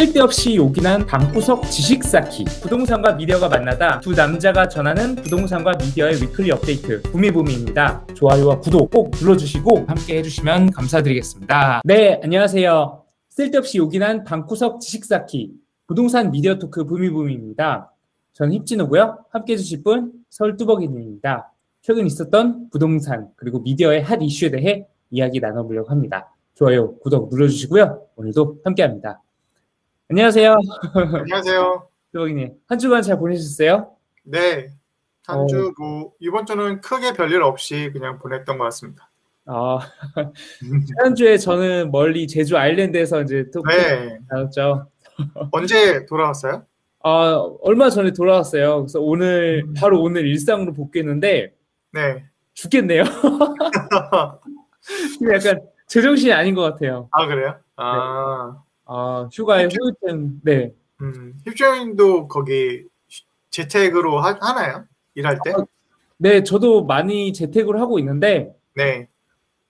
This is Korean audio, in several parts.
쓸데없이 요긴한 방구석 지식 쌓기. 부동산과 미디어가 만나다 두 남자가 전하는 부동산과 미디어의 weekly 업데이트. 부미부미입니다. 좋아요와 구독 꼭 눌러주시고 함께 해주시면 감사드리겠습니다. 네 안녕하세요. 쓸데없이 요긴한 방구석 지식 쌓기. 부동산 미디어 talk 부미부미입니다. 저는 힙진호고요. 함께 해주실 분 서울뚜벅이님입니다. 최근 있었던 부동산 그리고 미디어의 핫 이슈에 대해 이야기 나눠보려고 합니다. 좋아요 구독 눌러주시고요. 오늘도 함께합니다 안녕하세요. 안녕하세요. 뚜벅이님 한 주간 잘 보내셨어요? 네. 어. 한주 뭐 이번 주는 크게 별일 없이 그냥 보냈던 것 같습니다. 아 지난주에 저는 멀리 제주 아일랜드에서 이제 또 네. 나눴죠. 언제 돌아왔어요? 아 얼마 전에 돌아왔어요. 그래서 오늘 음. 바로 오늘 일상으로 복귀했는데 네. 죽겠네요. 약간 제정신이 아닌 것 같아요. 아 그래요? 아, 아 휴가의 혹시- 후유증. 네. 음, 힙조인도 거기 재택으로 하, 하나요? 일할 때? 어. 네, 저도 많이 재택을 하고 있는데 네.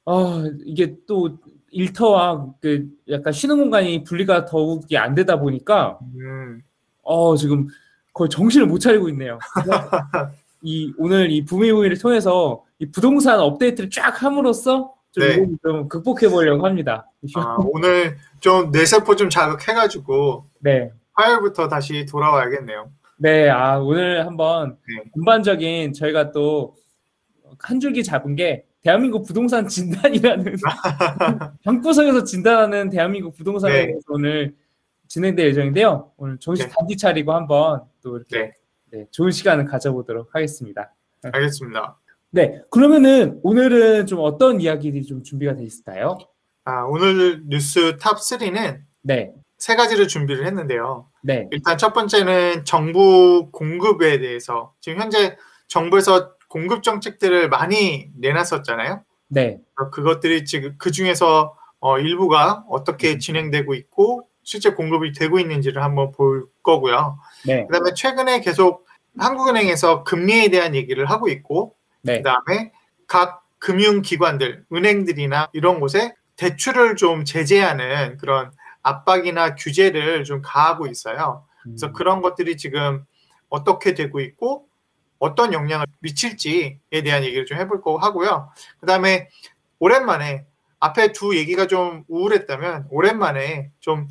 아 이게 또 일터와 그 약간 쉬는 공간이 분리가 더욱이 안 되다 보니까 음, 어 지금 거의 정신을 못 차리고 있네요. 이 오늘 이 부미부미를 통해서 이 부동산 업데이트를 쫙 함으로써 좀, 네. 좀 극복해 보려고 합니다. 아, 오늘 좀 뇌세포 좀 자극해가지고 네, 화요일부터 다시 돌아와야겠네요. 네, 아 오늘 한번 네. 전반적인 저희가 또 한 줄기 잡은 게 대한민국 부동산 진단이라는 방구석에서 진단하는 대한민국 부동산에 네. 대해서 오늘 진행될 예정인데요. 오늘 정신 네. 단디 차리고 한번 또 이렇게 네. 네, 좋은 시간을 가져보도록 하겠습니다. 알겠습니다. 네, 그러면은 오늘은 좀 어떤 이야기들이 좀 준비가 돼 있을까요? 아, 오늘 뉴스 top 3는 네, 세 가지를 준비를 했는데요. 네, 일단 첫 번째는 정부 공급에 대해서 지금 현재 정부에서 공급 정책들을 많이 내놨었잖아요. 네, 그것들이 지금 그 중에서 어, 일부가 어떻게 진행되고 있고 실제 공급이 되고 있는지를 한번 볼 거고요. 네, 그다음에 최근에 계속 한국은행에서 금리에 대한 얘기를 하고 있고 네, 그다음에 각 금융기관들, 은행들이나 이런 곳에 대출을 좀 제재하는 그런 압박이나 규제를 좀 가하고 있어요. 그래서 음, 그런 것들이 지금 어떻게 되고 있고 어떤 영향을 미칠지에 대한 얘기를 좀 해볼 거고 하고요. 그 다음에 오랜만에 앞에 두 얘기가 좀 우울했다면 오랜만에 좀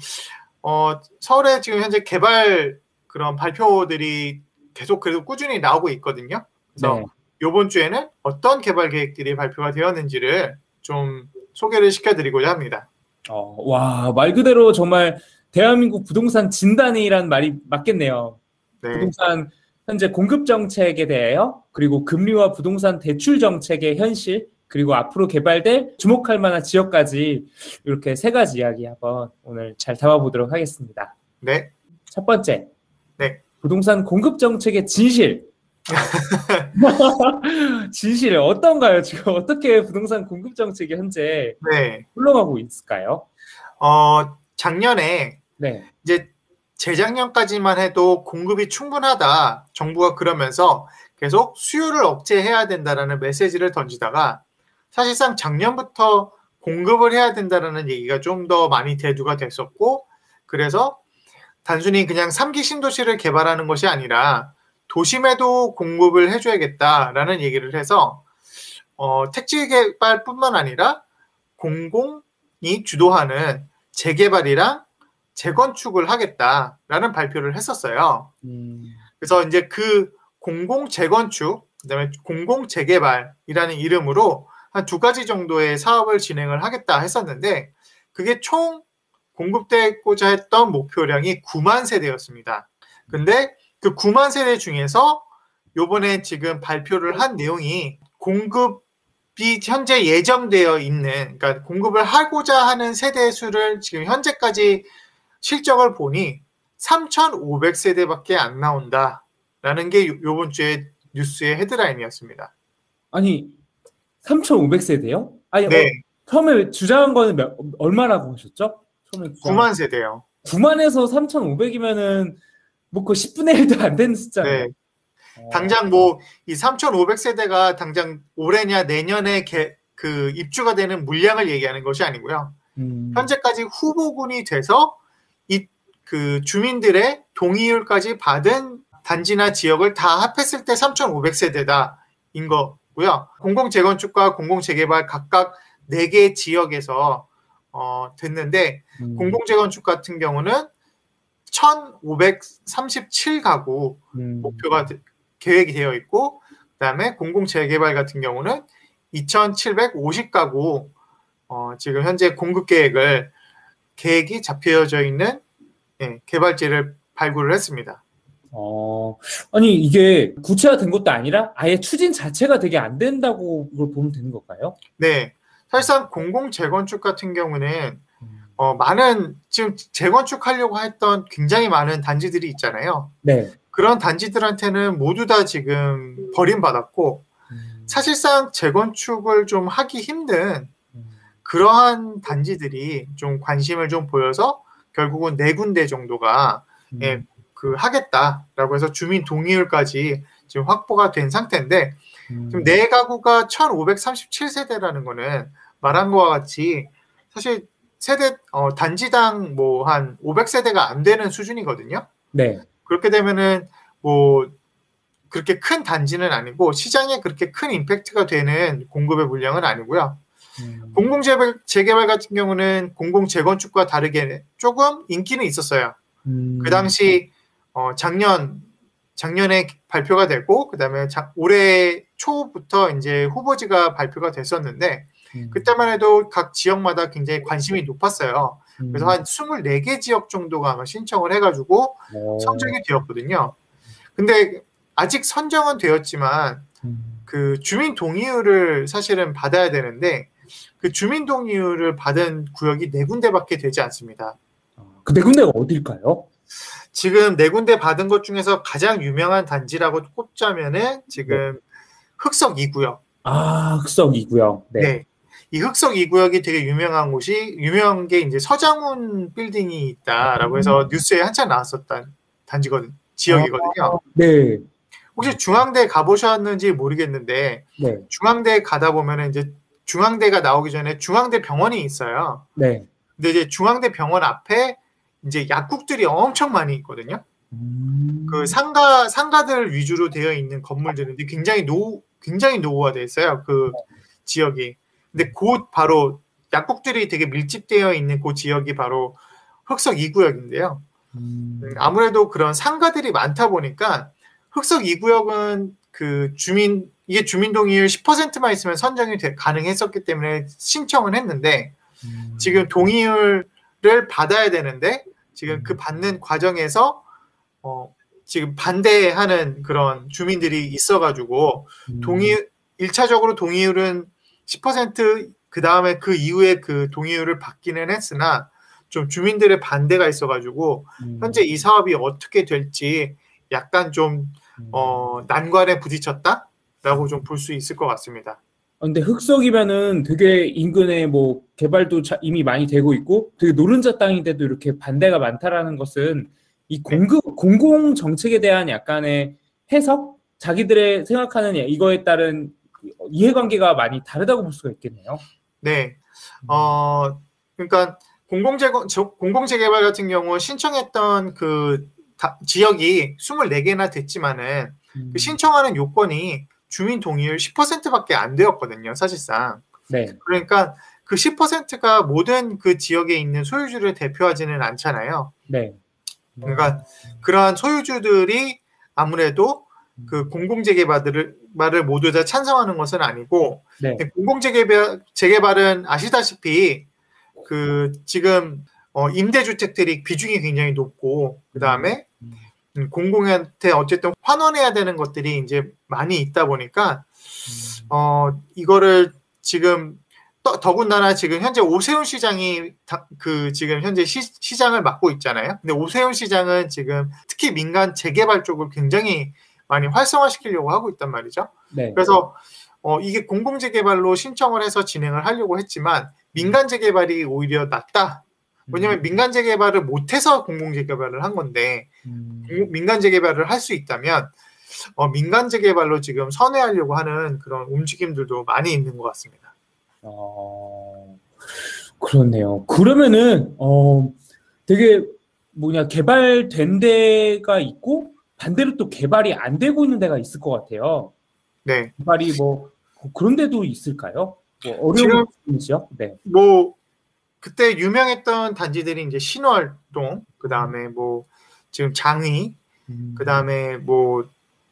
어, 서울에 지금 현재 개발 그런 발표들이 계속 그래도 꾸준히 나오고 있거든요. 그래서 네, 이번 주에는 어떤 개발 계획들이 발표가 되었는지를 좀 소개를 시켜드리고자 합니다. 어, 와, 말 그대로 정말 대한민국 부동산 진단이라는 말이 맞겠네요. 네, 부동산 현재 공급 정책에 대하여 그리고 금리와 부동산 대출 정책의 현실 그리고 앞으로 개발될 주목할 만한 지역까지 이렇게 세 가지 이야기 한번 오늘 잘 담아보도록 하겠습니다. 네, 첫 번째, 네. 부동산 공급 정책의 진실. 진실 어떤가요? 지금 어떻게 부동산 공급 정책이 현재 네. 흘러가고 있을까요? 어, 작년에 네, 이제 재작년까지만 해도 공급이 충분하다. 정부가 그러면서 계속 수요를 억제해야 된다라는 메시지를 던지다가 사실상 작년부터 공급을 해야 된다라는 얘기가 좀 더 많이 대두가 됐었고 그래서 단순히 그냥 3기 신도시를 개발하는 것이 아니라 도심에도 공급을 해줘야겠다라는 얘기를 해서 어, 택지 개발뿐만 아니라 공공이 주도하는 재개발이랑 재건축을 하겠다라는 발표를 했었어요. 음, 그래서 이제 그 공공 재건축, 그다음에 공공 재개발이라는 이름으로 한 두 가지 정도의 사업을 진행을 하겠다 했었는데 그게 총 공급되고자 했던 목표량이 9만 세대였습니다. 근데 그 9만 세대 중에서 요번에 지금 발표를 한 내용이 공급이 현재 예정되어 있는 그러니까 공급을 하고자 하는 세대 수를 지금 현재까지 실적을 보니 3,500세대밖에 안 나온다라는 게 요- 요번 주에 뉴스의 헤드라인이었습니다. 아니 3,500세대요? 아니 네, 어, 처음에 주장한 거는 몇- 얼마라고 하셨죠? 처음에 주장- 9만 세대요. 9만에서 3,500이면은 뭐 그 10분의 1도 안 되는 숫자예요. 네. 당장 뭐 이 3,500세대가 당장 올해냐 내년에 개- 그 입주가 되는 물량을 얘기하는 것이 아니고요. 음, 현재까지 후보군이 돼서 이 그 주민들의 동의율까지 받은 단지나 지역을 다 합했을 때 3,500세대다인 거고요. 공공 재건축과 공공 재개발 각각 4개 지역에서 어, 됐는데 음. 공공 재건축 같은 경우는 1,537가구 음. 목표가 되- 계획이 되어 있고 그다음에 공공 재개발 같은 경우는 2,750가구 어, 지금 현재 공급 계획을 계획이 잡혀져 있는 예, 개발지를 발굴을 했습니다. 어, 아니 이게 구체화된 것도 아니라 아예 추진 자체가 되게 안 된다고 보면 되는 걸까요? 네, 사실상 공공 재건축 같은 경우는 음. 어, 많은 지금 재건축하려고 했던 굉장히 많은 단지들이 있잖아요. 네. 그런 단지들한테는 모두 다 지금 버림받았고 음. 사실상 재건축을 좀 하기 힘든 음. 그러한 단지들이 좀 관심을 좀 보여서 결국은 네 군데 정도가 음. 예, 그 하겠다라고 해서 주민 동의율까지 지금 확보가 된 상태인데 음. 지금 네 가구가 1,537세대라는 거는 말한 거와 같이 사실 세대 어, 단지당 뭐 한 500세대가 안 되는 수준이거든요. 네. 그렇게 되면은 뭐 그렇게 큰 단지는 아니고 시장에 그렇게 큰 임팩트가 되는 공급의 물량은 아니고요. 음. 공공 재개발 재개발 같은 경우는 공공 재건축과 다르게 조금 인기는 있었어요. 음. 그 당시 어, 작년 작년에 발표가 되고 그다음에 자, 올해 초부터 이제 후보지가 발표가 됐었는데 음. 그때만 해도 각 지역마다 굉장히 관심이 높았어요. 음. 그래서 한 24개 지역 정도가 아마 신청을 해가지고 어. 선정이 되었거든요. 근데 아직 선정은 되었지만 음. 그 주민 동의율을 사실은 받아야 되는데 그 주민 동의율을 받은 구역이 네 군데밖에 되지 않습니다. 그 네 군데가 어딜까요? 지금 네 군데 받은 것 중에서 가장 유명한 단지라고 꼽자면은 지금 흑석 2구역. 아, 흑석이고요. 네. 네. 이 흑석 2구역이 되게 유명한 곳이 유명한 게 이제 서장훈 빌딩이 있다라고 해서 뉴스에 한참 나왔었던 단지거든 지역이거든요. 아, 네. 혹시 중앙대 가보셨는지 모르겠는데 네. 중앙대 가다 보면은 이제 중앙대가 나오기 전에 중앙대 병원이 있어요. 네. 근데 이제 중앙대 병원 앞에 이제 약국들이 엄청 많이 있거든요. 음. 그 상가 상가들 위주로 되어 있는 건물들인데 굉장히 노 굉장히 노후화돼 있어요. 그 지역이. 근데 곧 바로 약국들이 되게 밀집되어 있는 그 지역이 바로 흑석 2구역인데요. 음. 음, 아무래도 그런 상가들이 많다 보니까 흑석 2구역은 그 주민 이게 주민 동의율 10%만 있으면 선정이 돼- 가능했었기 때문에 신청을 했는데 음. 지금 동의율을 받아야 되는데 지금 그 받는 과정에서 어 지금 반대하는 그런 주민들이 있어가지고 음. 동의 1차적으로 동의율은 10%그 다음에 그 이후에 그 동의율을 받기는 했으나 좀 주민들의 반대가 있어가지고 음. 현재 이 사업이 어떻게 될지 약간 좀 음. 어, 난관에 부딪혔다라고 좀 볼 수 있을 것 같습니다. 아, 근데 흑석이면은 되게 인근에 뭐 개발도 자- 이미 많이 되고 있고 되게 노른자 땅인데도 이렇게 반대가 많다라는 것은 이 공급 공공 정책에 대한 약간의 해석 자기들의 생각하는 이거에 따른 이해관계가 많이 다르다고 볼 수가 있겠네요. 네. 어, 그러니까 공공재건, 저- 공공재개발 같은 경우 신청했던 그 다- 지역이 24개나 됐지만은 음. 그 신청하는 요건이 주민 동의율 10%밖에 안 되었거든요, 사실상. 네. 그러니까 그 10%가 모든 그 지역에 있는 소유주를 대표하지는 않잖아요. 네. 그러니까 그러한 소유주들이 아무래도 그 공공재개발을 말을 모두 다 찬성하는 것은 아니고 네. 공공재개발 재개발은 아시다시피 그 지금 어, 임대주택들이 비중이 굉장히 높고 그 다음에 음. 음, 공공한테 어쨌든 환원해야 되는 것들이 이제 많이 있다 보니까 어 이거를 지금 더, 더군다나 지금 현재 오세훈 시장이 다- 그 지금 현재 시, 장을 맡고 있잖아요. 근데 오세훈 시장은 지금 특히 민간 재개발 쪽을 굉장히 많이 활성화시키려고 하고 있단 말이죠. 네. 그래서 어, 이게 공공재개발로 신청을 해서 진행을 하려고 했지만 민간 재개발이 오히려 낫다. 왜냐하면 민간 재개발을 못해서 공공재개발을 한 건데 음. 공공- 민간 재개발을 할 수 있다면 어, 민간 재개발로 지금 선회하려고 하는 그런 움직임들도 많이 있는 것 같습니다. 어, 그렇네요. 그러면은 어 되게 뭐냐 개발된 데가 있고 반대로 또 개발이 안 되고 있는 데가 있을 것 같아요. 네. 개발이 뭐 그런 데도 있을까요? 뭐 어려운 부분이죠. 네. 뭐 그때 유명했던 단지들이 이제 신월동, 그 다음에 뭐 지금 장위, 음. 그 다음에 뭐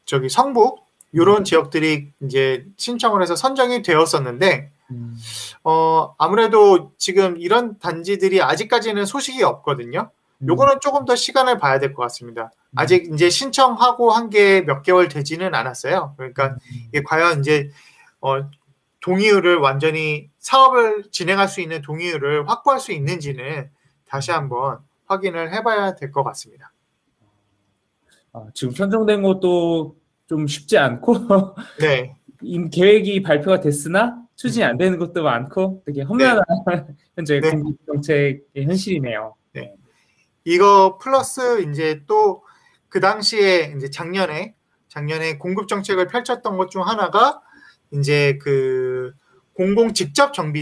저기 성북 이런 지역들이 이제 신청을 해서 선정이 되었었는데 음. 어 아무래도 지금 이런 단지들이 아직까지는 소식이 없거든요. 음. 요거는 조금 더 시간을 봐야 될 것 같습니다. 아직 이제 신청하고 한 게 몇 개월 되지는 않았어요. 그러니까 음. 이게 과연 이제 어, 동의율을 완전히 사업을 진행할 수 있는 동의율을 확보할 수 있는지는 다시 한번 확인을 해봐야 될 것 같습니다. 아, 지금 선정된 것도 좀 쉽지 않고 네, 임 계획이 발표가 됐으나 추진이 안 되는 것도 많고 되게 험난한 현재 네. 공급 정책의 현실이네요. 이거 플러스 이제 또 그 당시에 이제 작년에 작년에 공급 정책을 펼쳤던 것 중 하나가 이제 그 공공 직접 정비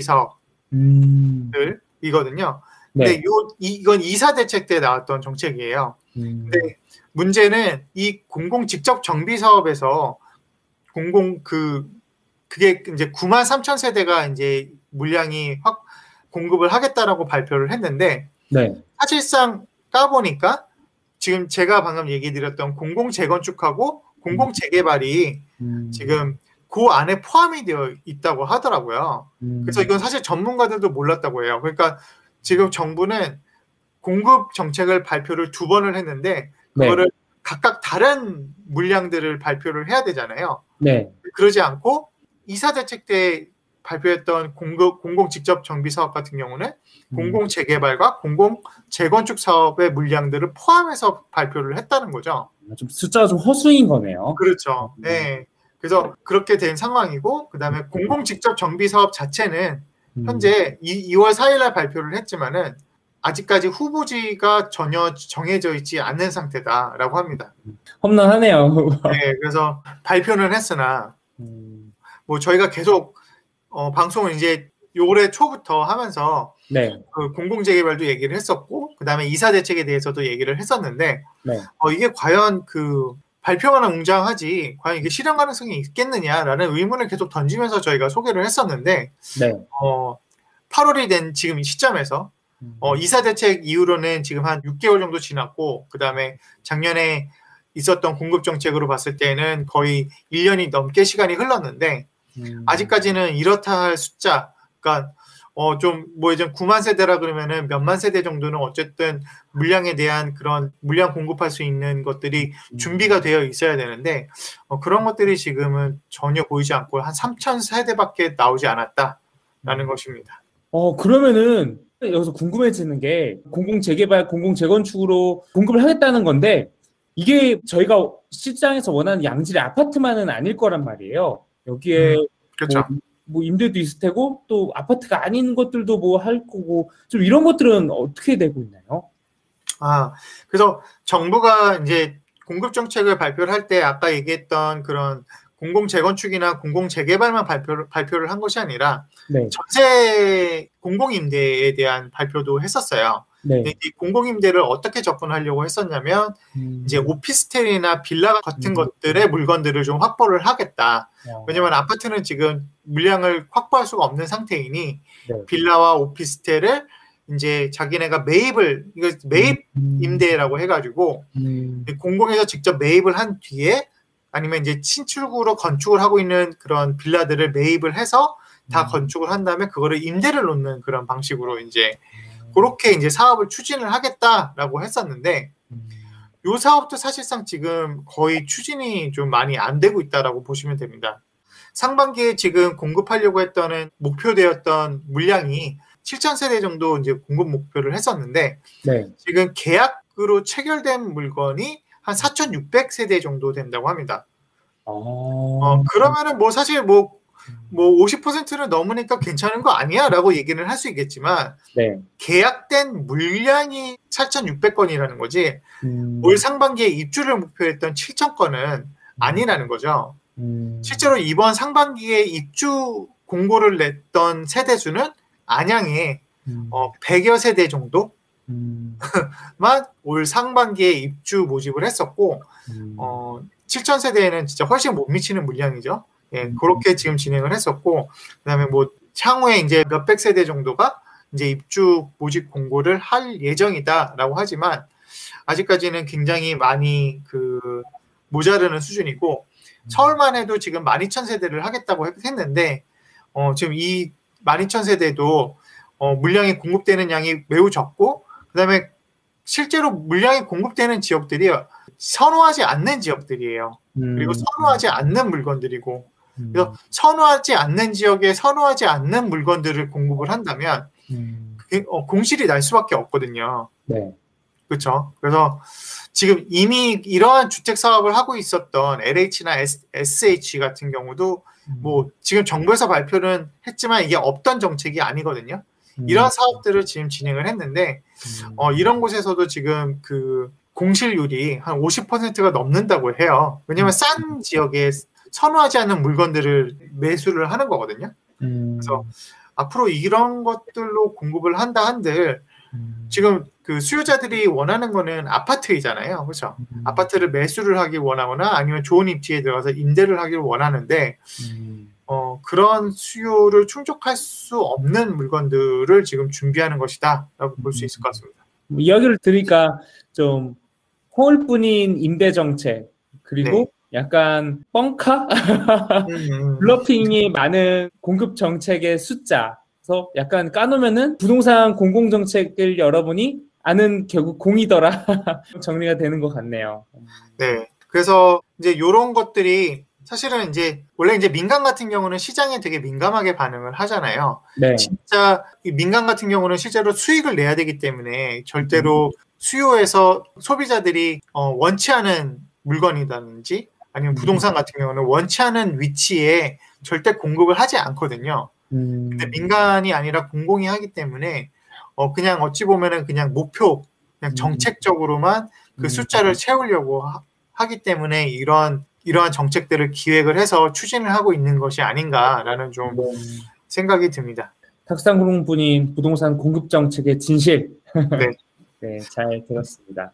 음. 사업들이거든요. 네. 근데 요 이- 이건 이사 대책 때 나왔던 정책이에요. 음. 근데 문제는 이 공공 직접 정비 사업에서 공공 그 그게 이제 9만 3천 세대가 이제 물량이 확 공급을 하겠다라고 발표를 했는데 네. 사실상 까보니까 지금 제가 방금 얘기 드렸던 공공 재건축하고 공공 재개발이 음. 지금 그 안에 포함이 되어 있다고 하더라고요. 음. 그래서 이건 사실 전문가들도 몰랐다고 해요. 그러니까 지금 정부는 공급 정책을 발표를 두 번을 했는데 네. 그거를 각각 다른 물량들을 발표를 해야 되잖아요. 네. 그러지 않고 이사 대책 때 발표했던 공급 공공 직접 정비 사업 같은 경우는 음. 공공 재개발과 공공 재건축 사업의 물량들을 포함해서 발표를 했다는 거죠. 좀 숫자가 좀 허수인 거네요. 그렇죠. 음. 네. 그래서 그렇게 된 상황이고 그다음에 공공 직접 정비 사업 자체는 음. 현재 이, 2월 4일 날 발표를 했지만은 아직까지 후보지가 전혀 정해져 있지 않는 상태다라고 합니다. 험난하네요. 네, 그래서 발표는 했으나 음. 뭐 저희가 계속 어, 방송을 이제 올해 초부터 하면서 네. 그 공공 재개발도 얘기를 했었고 그다음에 이사 대책에 대해서도 얘기를 했었는데 네. 어, 이게 과연 그 발표만 웅장하지 과연 이게 실현 가능성이 있겠느냐라는 의문을 계속 던지면서 저희가 소개를 했었는데 네. 어, 8월이 된 지금 이 시점에서 음. 어, 이사 대책 이후로는 지금 한 6개월 정도 지났고 그다음에 작년에 있었던 공급 정책으로 봤을 때는 거의 1년이 넘게 시간이 흘렀는데 음. 아직까지는 이렇다 할 숫자, 그러니까 어 좀 뭐 이제 9만 세대라 그러면은 몇만 세대 정도는 어쨌든 물량에 대한 그런 물량 공급할 수 있는 것들이 음. 준비가 되어 있어야 되는데 어, 그런 것들이 지금은 전혀 보이지 않고 한 3천 세대밖에 나오지 않았다라는 것입니다. 어, 그러면은 여기서 궁금해지는 게 공공 재개발, 공공 재건축으로 공급을 하겠다는 건데 이게 저희가 시장에서 원하는 양질의 아파트만은 아닐 거란 말이에요. 여기에 그렇죠. 뭐, 뭐 임대도 있을 테고 또 아파트가 아닌 것들도 뭐 할 거고 좀 이런 것들은 어떻게 되고 있나요? 아, 그래서 정부가 이제 공급 정책을 발표를 할 때 아까 얘기했던 그런 공공 재건축이나 공공 재개발만 발표를 발표를 한 것이 아니라 네, 전세 공공 임대에 대한 발표도 했었어요. 네. 근데 이 공공 임대를 어떻게 접근하려고 했었냐면 음, 이제 오피스텔이나 빌라 같은 음. 것들의 물건들을 좀 확보를 하겠다. 어, 왜냐면 아파트는 지금 물량을 확보할 수가 없는 상태이니 네. 빌라와 오피스텔을 이제 자기네가 매입을 이거 매입 음, 임대라고 해가지고 음, 공공에서 직접 매입을 한 뒤에 아니면 이제 신출구로 건축을 하고 있는 그런 빌라들을 매입을 해서 다 음. 건축을 한 다음에 그거를 임대를 놓는 그런 방식으로 이제 그렇게 이제 사업을 추진을 하겠다라고 했었는데 음, 요 사업도 사실상 지금 거의 추진이 좀 많이 안 되고 있다라고 보시면 됩니다. 상반기에 지금 공급하려고 했던 목표되었던 물량이 7천 세대 정도 이제 공급 목표를 했었는데 네. 지금 계약으로 체결된 물건이 한 4,600 세대 정도 된다고 합니다. 어, 어, 그러면은 뭐 사실 뭐 뭐 50%는 넘으니까 괜찮은 거 아니야 라고 얘기는 할수 있겠지만 네. 계약된 물량이 4,600건이라는 거지 음, 올 상반기에 입주를 목표했던 7,000건은 아니라는 거죠. 음, 실제로 이번 상반기에 입주 공고를 냈던 세대 수는 안양에 음, 어, 100여 세대 정도 음, 올 상반기에 입주 모집을 했었고 음, 어, 7천 세대에는 진짜 훨씬 못 미치는 물량이죠. 예, 음. 그렇게 지금 진행을 했었고 그다음에 뭐 향후에 이제 몇백 세대 정도가 이제 입주 모집 공고를 할 예정이다라고 하지만 아직까지는 굉장히 많이 그 모자르는 수준이고 서울만 해도 지금 12,000 세대를 하겠다고 했- 했는데 어, 지금 이 12,000 세대도 어, 물량이 공급되는 양이 매우 적고 그다음에 실제로 물량이 공급되는 지역들이 선호하지 않는 지역들이에요. 음, 그리고 선호하지 않는 물건들이고 음, 그래서 선호하지 않는 지역에 선호하지 않는 물건들을 공급을 한다면 음, 그게, 어, 공실이 날 수밖에 없거든요. 네. 그렇죠. 그래서 지금 이미 이러한 주택 사업을 하고 있었던 LH나 SH 같은 경우도 뭐 지금 정부에서 발표는 했지만 이게 없던 정책이 아니거든요. 음, 이런 사업들을 지금 진행을 했는데 음, 어, 이런 곳에서도 지금 그 공실률이 한 50%가 넘는다고 해요. 왜냐면 싼 지역에 선호하지 않는 물건들을 매수를 하는 거거든요. 음, 그래서 앞으로 이런 것들로 공급을 한다 한들 음, 지금 그 수요자들이 원하는 거는 아파트이잖아요. 그렇죠? 음, 아파트를 매수를 하길 원하거나 아니면 좋은 입지에 들어가서 임대를 하길 원하는데 음, 어, 그런 수요를 충족할 수 없는 물건들을 지금 준비하는 것이다라고 볼 수 있을 것 같습니다. 뭐 이야기를 들으니까 좀 허울뿐인 임대 정책 그리고 약간 뻥카 음, bluffing이 많은 공급 정책의 숫자. 그래서 약간 까놓으면은 부동산 공공 정책을 여러분이 아는 결국 공이더라 정리가 되는 것 같네요. 네. 그래서 이제 이런 것들이 사실은 이제 원래 이제 민간 같은 경우는 시장에 되게 민감하게 반응을 하잖아요. 네. 진짜 이 민간 같은 경우는 실제로 수익을 내야 되기 때문에 절대로 수요에서 소비자들이 어, 원치 않은 물건이라든지 아니면 부동산 같은 경우는 원치 않은 위치에 절대 공급을 하지 않거든요. 음, 근데 민간이 아니라 공공이 하기 때문에 어, 그냥 어찌 보면은 그냥 목표, 그냥 음. 정책적으로만 그 음. 숫자를 채우려고 하, 기 때문에 이런 이러한 정책들을 기획을 해서 추진을 하고 있는 것이 아닌가라는 좀 네. 생각이 듭니다. 탁상공분인 부동산 공급 정책의 진실. 네. 네, 잘 들었습니다.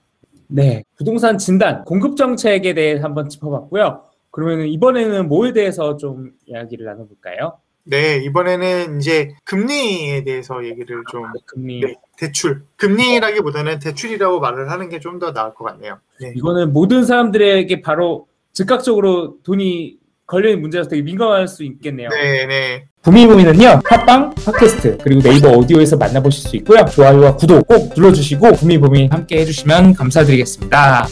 네, 부동산 진단, 공급 정책에 대해 한번 짚어봤고요. 그러면 이번에는 뭐에 대해서 좀 이야기를 나눠볼까요? 네, 이번에는 이제 금리에 대해서 얘기를 좀 금리. 네, 대출. 금리라기보다는 대출이라고 말을 하는 게 좀 더 나을 것 같네요. 네. 이거는 모든 사람들에게 바로 즉각적으로 돈이 걸리는 문제라서 되게 민감할 수 있겠네요. 네, 네. 부미부미는요 팟빵, 팟캐스트 그리고 네이버 오디오에서 만나보실 수 있고요 좋아요와 구독 꼭 눌러주시고 부미부미 함께 해주시면 감사드리겠습니다